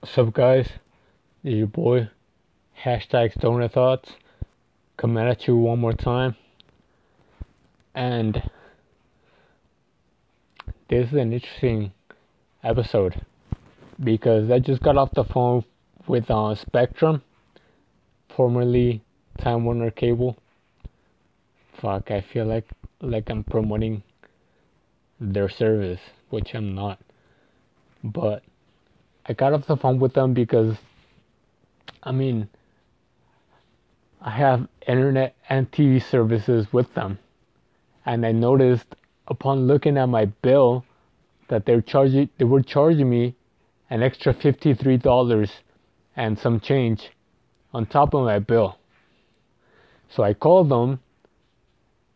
What's up, guys? It's your boy, hashtag Stoner Thoughts, coming at you one more time. And this is an interesting episode because I just got off the phone with uh, Spectrum, formerly Time Warner Cable. Fuck, I feel like like I'm promoting their service, which I'm not. But I got off the phone with them because, I mean, I have internet and TV services with them. And I noticed upon looking at my bill that they're charging, they were charging me an extra $53 and some change on top of my bill. So I called them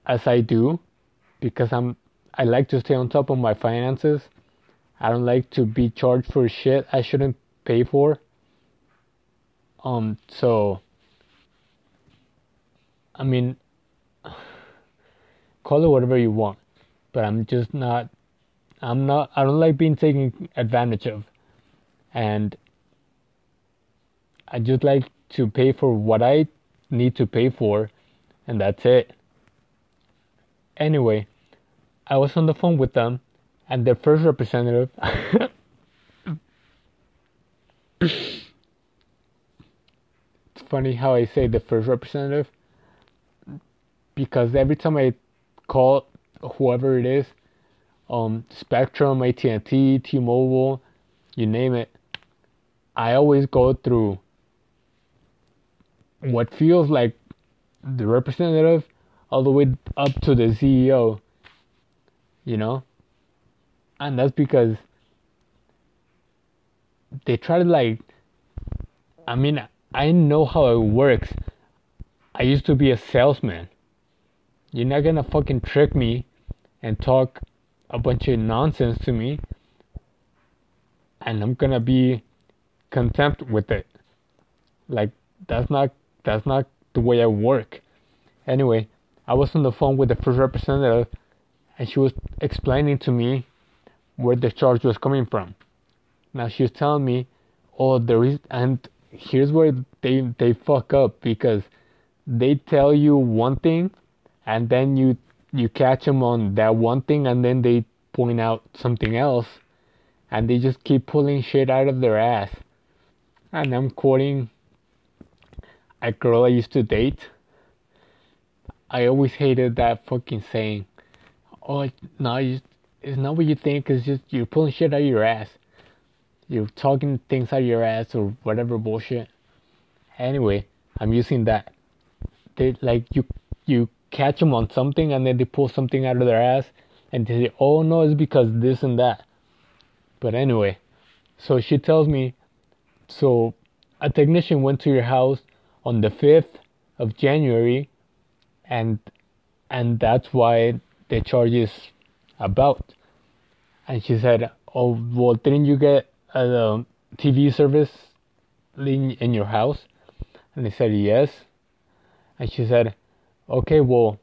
as I do because I'm I like to stay on top of my finances I don't like to be charged for shit I shouldn't pay for. Um, so, I mean, call it whatever you want, but I'm just not, I'm not, I don't like being taken advantage of. And I just like to pay for what I need to pay for, and that's it. Anyway, I was on the phone with them and their first representative it's funny how I say the first representative because every time I call whoever it is, um, Spectrum, AT&T, T-Mobile, you name it, I always go through what feels like the representative all the way up to the CEO. You know, and that's because they try to like I mean I know how it works. I used to be a salesman. You're not gonna fucking trick me and talk a bunch of nonsense to me and I'm gonna be contempt with it. Like that's not that's not the way I work. Anyway, I was on the phone with the first representative and she was explaining to me where the charge was coming from. Now she's telling me, oh, there is, and here's where they they fuck up because they tell you one thing, and then you you catch them on that one thing, and then they point out something else, and they just keep pulling shit out of their ass. And I'm quoting a girl I used to date. I always hated that fucking saying. Oh no, you it's not what you think. It's just you're pulling shit out of your ass. You're talking things out of your ass or whatever bullshit. Anyway, I'm using that. They like you you catch them on something and then they pull something out of their ass and they say, "Oh no, it's because this and that." But anyway, so she tells me, so a technician went to your house on the 5th of January and and that's why the charges about. And she said, Oh, well, didn't you get a TV service in, in your house? And I said, Yes. And she said, Okay, well,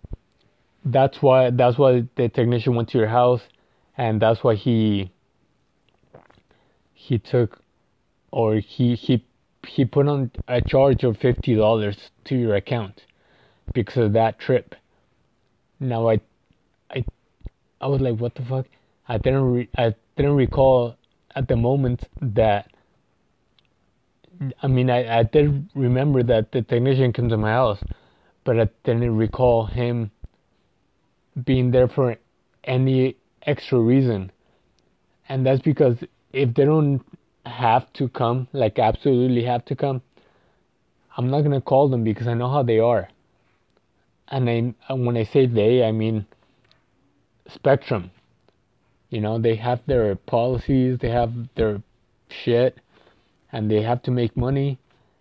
that's why that's why the technician went to your house and that's why he he took or he he he put on a charge of fifty dollars to your account because of that trip. Now I I I was like, what the fuck? I didn't re- I didn't recall at the moment that. I mean, I, I did remember that the technician came to my house, but I didn't recall him being there for any extra reason. And that's because if they don't have to come, like absolutely have to come, I'm not gonna call them because I know how they are. And I, when I say they, I mean spectrum. You know, they have their policies, they have their shit, and they have to make money,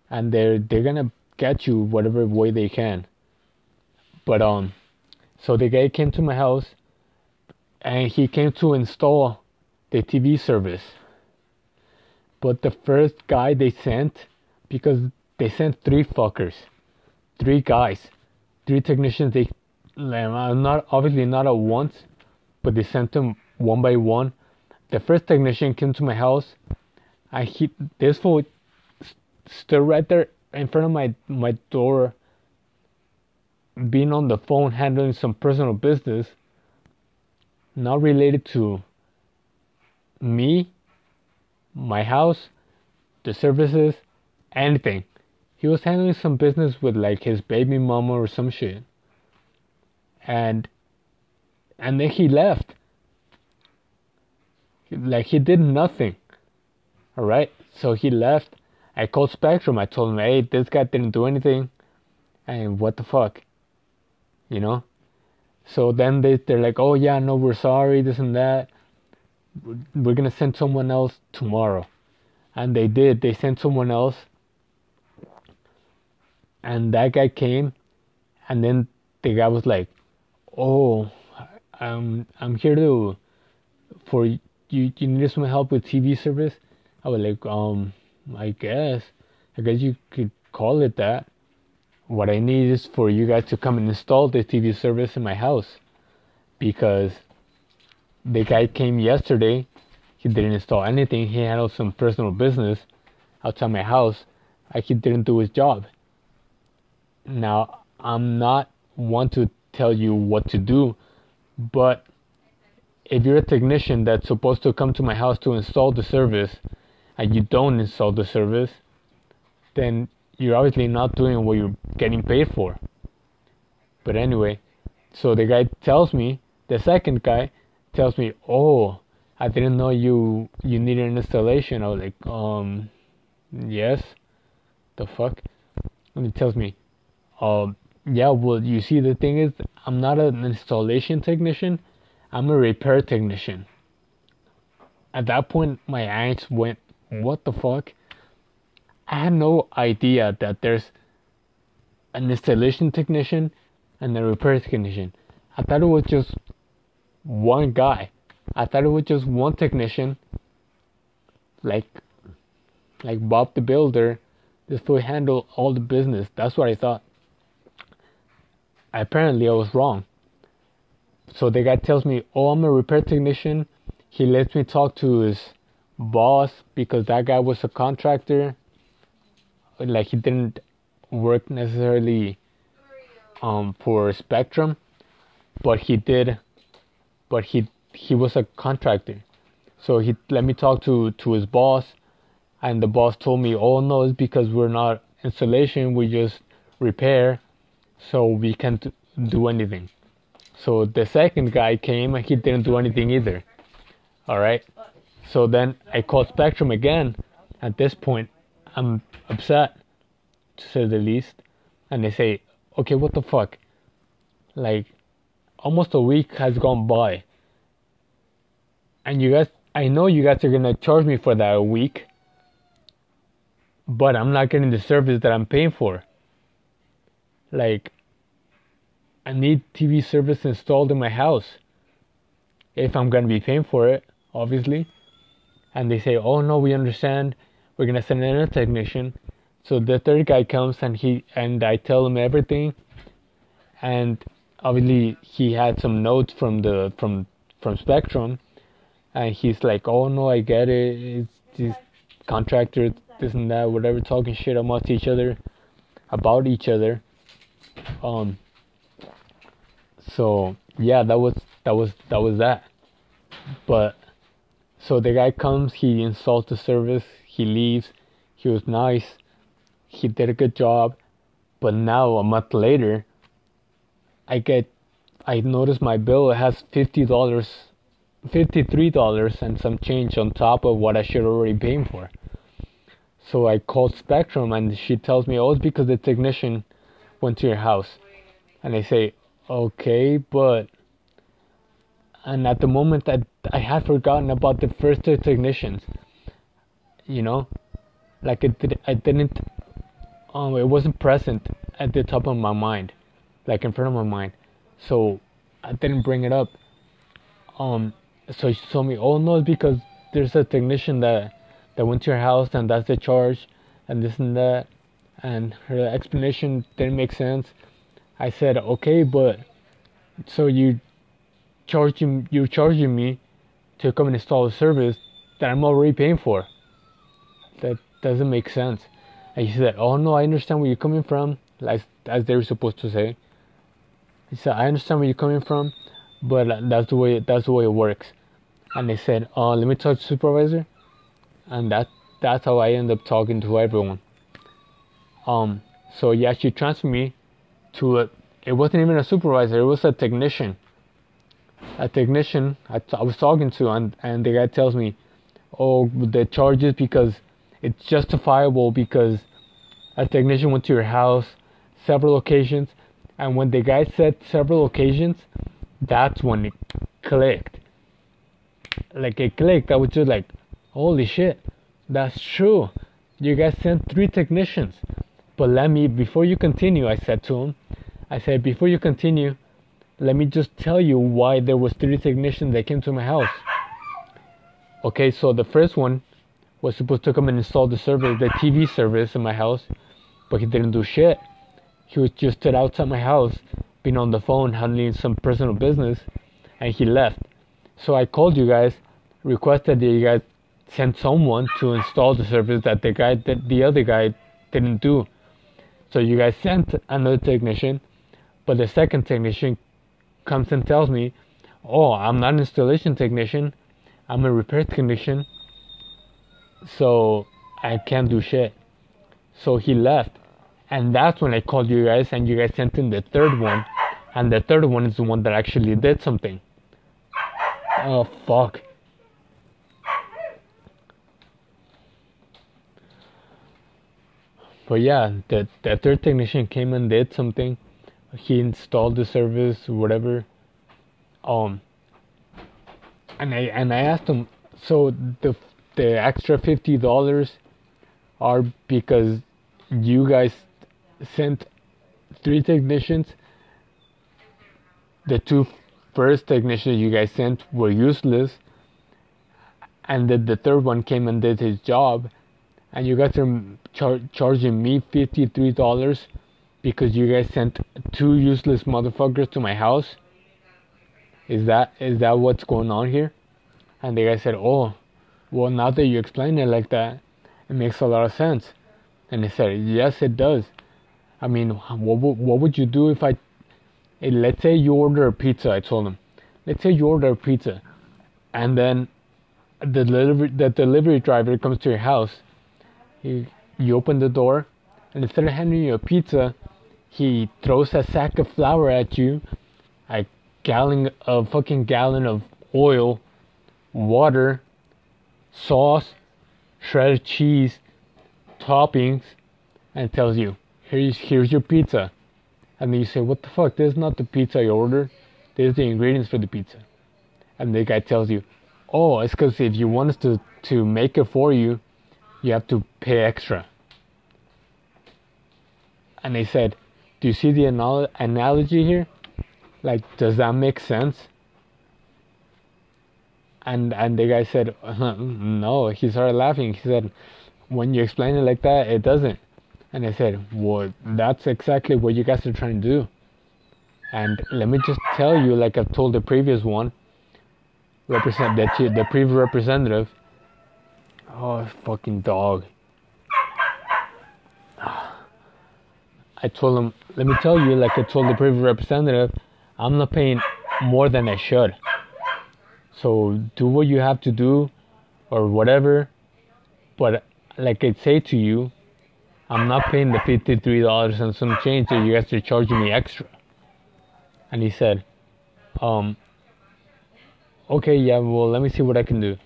and they're they're gonna get you whatever way they can. But um, so the guy came to my house, and he came to install the TV service. But the first guy they sent, because they sent three fuckers, three guys, three technicians. They I'm not obviously not at once, but they sent them one by one. The first technician came to my house I hit this fool stood right there in front of my my door, being on the phone handling some personal business, not related to me, my house, the services, anything. He was handling some business with like his baby mama or some shit. And and then he left. Like he did nothing. Alright? So he left. I called Spectrum. I told him, hey, this guy didn't do anything. And what the fuck? You know? So then they, they're like, oh yeah, no, we're sorry, this and that. We're gonna send someone else tomorrow. And they did. They sent someone else. And that guy came. And then the guy was like, oh, I'm, I'm here to, for you, you need some help with TV service? I was like, um, I guess. I guess you could call it that. What I need is for you guys to come and install the TV service in my house. Because the guy came yesterday. He didn't install anything. He handled some personal business outside my house. Like he didn't do his job. Now, I'm not one to tell you what to do, but if you're a technician that's supposed to come to my house to install the service and you don't install the service, then you're obviously not doing what you're getting paid for. But anyway, so the guy tells me, the second guy tells me, "Oh, I didn't know you you needed an installation." I was like, "Um, yes." The fuck? And he tells me, "Um, yeah. Well, you see, the thing is, I'm not an installation technician. I'm a repair technician." At that point, my eyes went what the fuck? I had no idea that there's an installation technician and a repair technician. I thought it was just one guy. I thought it was just one technician, like like Bob the Builder, just to handle all the business. That's what I thought. Apparently, I was wrong. So the guy tells me, "Oh, I'm a repair technician." He lets me talk to his boss because that guy was a contractor. Like he didn't work necessarily um, for Spectrum, but he did. But he he was a contractor, so he let me talk to to his boss, and the boss told me, "Oh no, it's because we're not installation, we just repair, so we can't do anything." So the second guy came and he didn't do anything either. All right. So then I called Spectrum again. At this point, I'm upset, to say the least. And they say, okay, what the fuck? Like, almost a week has gone by. And you guys, I know you guys are gonna charge me for that week. But I'm not getting the service that I'm paying for. Like, I need TV service installed in my house. If I'm gonna be paying for it, obviously and they say, "Oh no, we understand. We're gonna send in a technician." So the third guy comes and he and I tell him everything, and obviously he had some notes from the from from Spectrum, and he's like, "Oh no, I get it. It's these contractors, this and that, whatever, talking shit amongst each other, about each other." Um. So yeah, that was that was that was that, but so the guy comes, he installs the service, he leaves. He was nice, he did a good job. But now, a month later, I get, I notice my bill has fifty dollars, fifty-three dollars and some change on top of what I should already pay for. So I called Spectrum and she tells me, oh, it's because the technician went to your house. And I say, okay, but and at the moment I, I had forgotten about the first two technicians you know? Like it did, I didn't um it wasn't present at the top of my mind like in front of my mind. So I didn't bring it up. Um so she told me oh no it's because there's a technician that that went to your house and that's the charge and this and that and her explanation didn't make sense I said okay but so you charging you charging me to come and install a service that I'm already paying for. that doesn't make sense. And he said, oh no, I understand where you're coming from, like as they were supposed to say. He said, I understand where you're coming from, but that's the way, that's the way it works. And they said, oh, let me talk to supervisor. And that, that's how I end up talking to everyone. Um, so yeah, she transferred me to a, it wasn't even a supervisor, it was a technician. A technician I, I was talking to, and, and the guy tells me, oh, the charges because it's justifiable because a technician went to your house several occasions, and when the guy said several occasions, that's when it clicked. Like it clicked. I was just like, holy shit, that's true. You guys sent three technicians. But let me, before you continue, I said to him, I said, before you continue, let me just tell you why there was three technicians that came to my house. Okay, so the first one was supposed to come and install the service, the TV service in my house, but he didn't do shit. He was just stood outside my house, being on the phone, handling some personal business, and he left. So I called you guys, requested that you guys send someone to install the service that the guy, that the other guy didn't do. So you guys sent another technician, but the second technician comes and tells me, "Oh, I'm not an installation technician. I'm a repair technician." So I can't do shit. So he left. And that's when I called you guys and you guys sent in the third one. And the third one is the one that actually did something. Oh fuck. But yeah, the, the third technician came and did something. He installed the service, whatever. Um and I and I asked him so the the extra fifty dollars are because you guys sent three technicians. The two first technicians you guys sent were useless, and then the third one came and did his job, and you guys are char- charging me fifty three dollars because you guys sent two useless motherfuckers to my house. Is that is that what's going on here? And the guy said, "Oh, well, now that you explain it like that, it makes a lot of sense. And he said, Yes, it does. I mean, what, what would you do if I, let's say you order a pizza, I told him. Let's say you order a pizza, and then the delivery, the delivery driver comes to your house. He, you open the door, and instead of handing you a pizza, he throws a sack of flour at you, a gallon, a fucking gallon of oil, water, sauce, shredded cheese, toppings, and tells you, here's, here's your pizza. And then you say, what the fuck, this is not the pizza I ordered. This is the ingredients for the pizza. And the guy tells you, oh, it's because if you want us to, to make it for you, you have to pay extra. And they said, do you see the anal- analogy here? Like, does that make sense? and and the guy said no he started laughing he said when you explain it like that it doesn't and i said well that's exactly what you guys are trying to do and let me just tell you like i've told the previous one represent that the previous representative oh fucking dog i told him let me tell you like i told the previous representative i'm not paying more than i should so do what you have to do or whatever. But like I say to you, I'm not paying the $53 and some change that you guys are charging me extra. And he said, um, okay, yeah, well, let me see what I can do.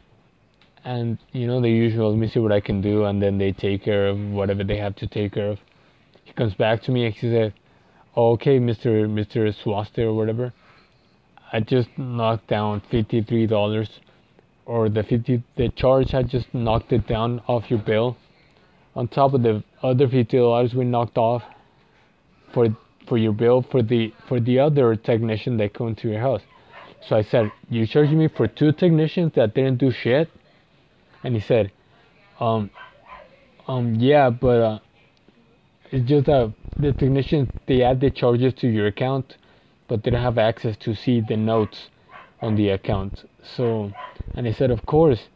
And, you know, the usual, let me see what I can do. And then they take care of whatever they have to take care of. He comes back to me and he said, oh, okay, Mr. Mr. Swaster or whatever. I just knocked down fifty-three dollars, or the fifty the charge had just knocked it down off your bill, on top of the other fifty dollars we knocked off for for your bill for the for the other technician that came to your house. So I said, "You charging me for two technicians that didn't do shit?" And he said, "Um, um, yeah, but uh, it's just that the technicians they add the charges to your account." but they don't have access to see the notes on the account. So, and he said, of course,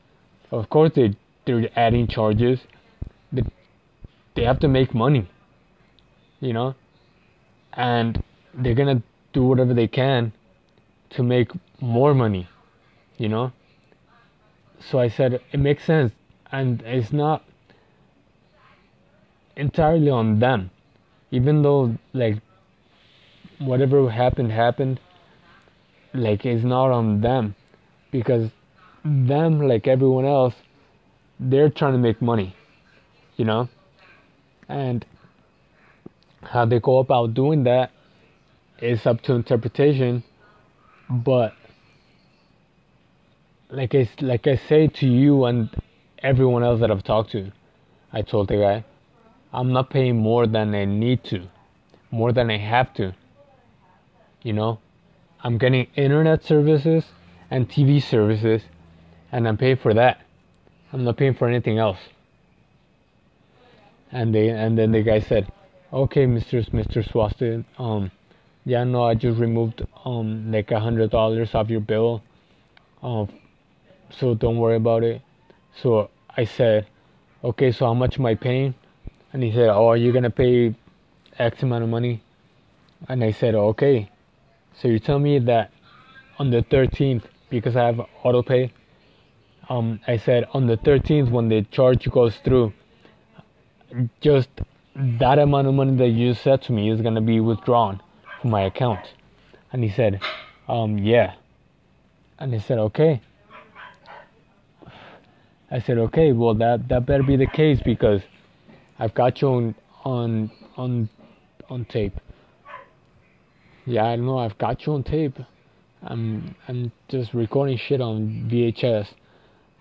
of course they they're adding charges they have to make money, you know, and they're gonna do whatever they can to make more money, you know. So I said it makes sense, and it's not entirely on them, even though like whatever happened happened. Like it's not on them, because them like everyone else, they're trying to make money, you know, and how they go about doing that is up to interpretation, but like I like I say to you and everyone else that I've talked to, I told the guy, I'm not paying more than I need to, more than I have to. You know, I'm getting internet services and TV services, and I'm paying for that. I'm not paying for anything else. And they and then the guy said, "Okay, Mr. Mr. Swastika, um, yeah, no, I just removed um like a hundred dollars off your bill, um, so don't worry about it." So I said, "Okay, so how much am I paying?" And he said, "Oh, you're gonna pay X amount of money." And I said, "Okay." So you tell me that on the 13th, because I have auto pay, um, I said on the 13th when the charge goes through, just that amount of money that you said to me is gonna be withdrawn from my account. And he said, um, yeah. And he said, okay. I said, okay, well that that better be the case because I've got you on on on on tape. Yeah, I know I've got you on tape. I'm I'm just recording shit on VHS.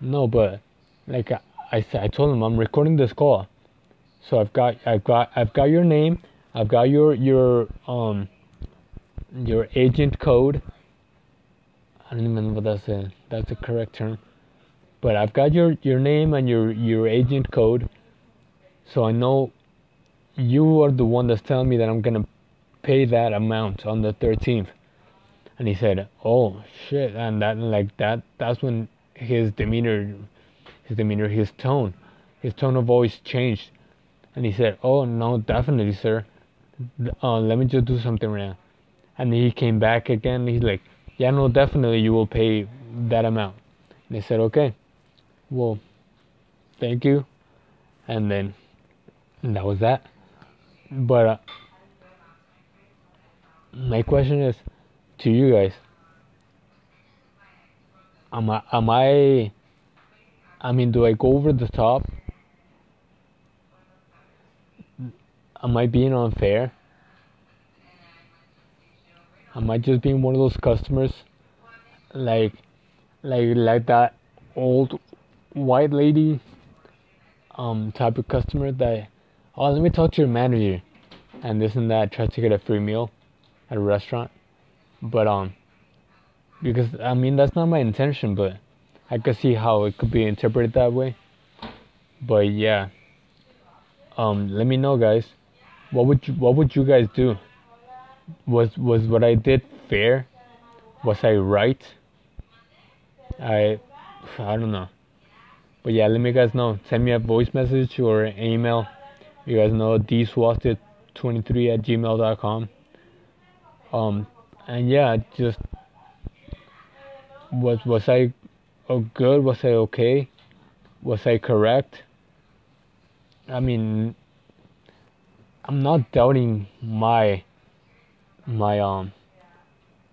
No, but like I, I I told him I'm recording this call. So I've got I've got I've got your name. I've got your your um your agent code. I don't even know what that's a that's the correct term. But I've got your your name and your your agent code. So I know you are the one that's telling me that I'm gonna pay that amount on the 13th. And he said, "Oh shit!" And that like that that's when his demeanor, his demeanor, his tone, his tone of voice changed. And he said, "Oh no, definitely, sir. Uh, let me just do something right now." And he came back again. he's like, "Yeah, no, definitely, you will pay that amount." And I said, "Okay, well, thank you." And then and that was that. But uh, my question is to you guys: Am I? Am I? I mean, do I go over the top? am I being unfair? Am I just being one of those customers like like like that old white lady um type of customer that oh let me talk to your manager and this and that try to get a free meal at a restaurant. But um because I mean that's not my intention but I could see how it could be interpreted that way. But yeah. Um let me know guys what would you what would you guys do? Was was what I did fair? Was I right? I I don't know. But yeah, let me guys know. Send me a voice message or an email. You guys know dswasted23 at gmail.com. Um and yeah, just was was I oh, good? Was I okay? Was I correct? I mean I'm not doubting my my um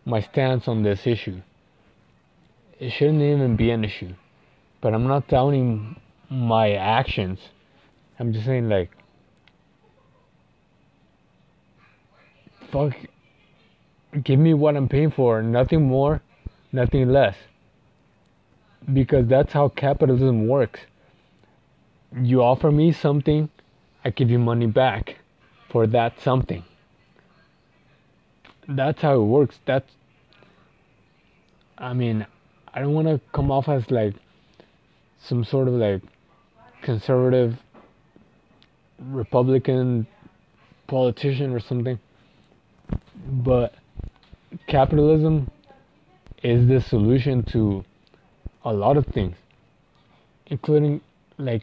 my stance on this issue. It shouldn't even be an issue. But I'm not doubting my actions. I'm just saying like fuck give me what I'm paying for, nothing more, nothing less. Because that's how capitalism works. You offer me something, I give you money back for that something. That's how it works. That's, I mean, I don't want to come off as like some sort of like conservative Republican politician or something, but capitalism is the solution to a lot of things, including like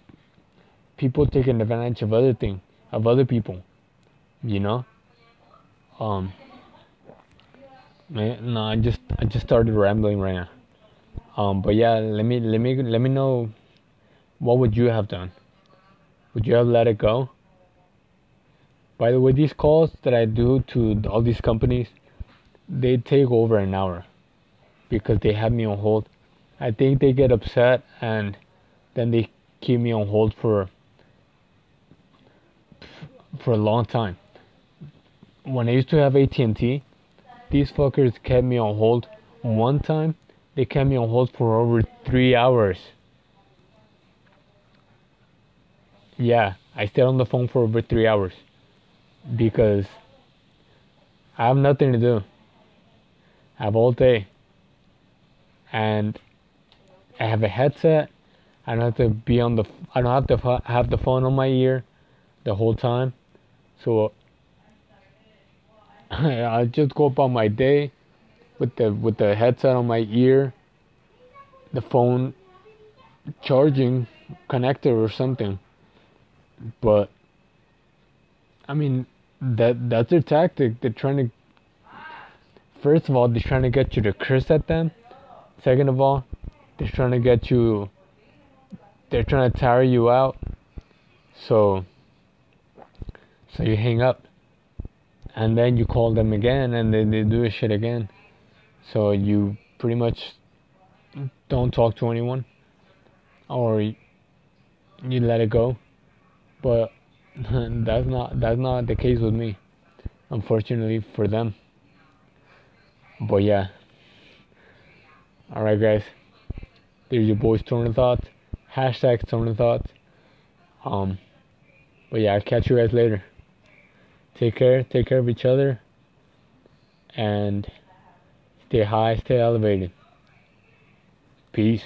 people taking advantage of other things of other people. You know? Um man, no, I just I just started rambling right now. Um but yeah, let me let me let me know what would you have done? Would you have let it go? By the way, these calls that I do to all these companies, they take over an hour because they have me on hold. I think they get upset and then they keep me on hold for for a long time. When I used to have AT&T, these fuckers kept me on hold one time. They kept me on hold for over three hours. Yeah, I stayed on the phone for over three hours because I have nothing to do. I have all day. And I have a headset. I don't have to be on the. I don't have to have the phone on my ear the whole time. So I just go about my day with the with the headset on my ear, the phone charging connector or something. But I mean that that's their tactic. They're trying to first of all they're trying to get you to curse at them. Second of all, they're trying to get you they're trying to tire you out. So so you hang up and then you call them again and then they do a shit again. So you pretty much don't talk to anyone? Or you let it go? But that's not that's not the case with me unfortunately for them. But yeah. All right guys. There's your boys Stoner Thoughts hashtag Stoner Thoughts um but yeah i'll catch you guys later. Take care. Take care of each other. And stay high stay elevated. Peace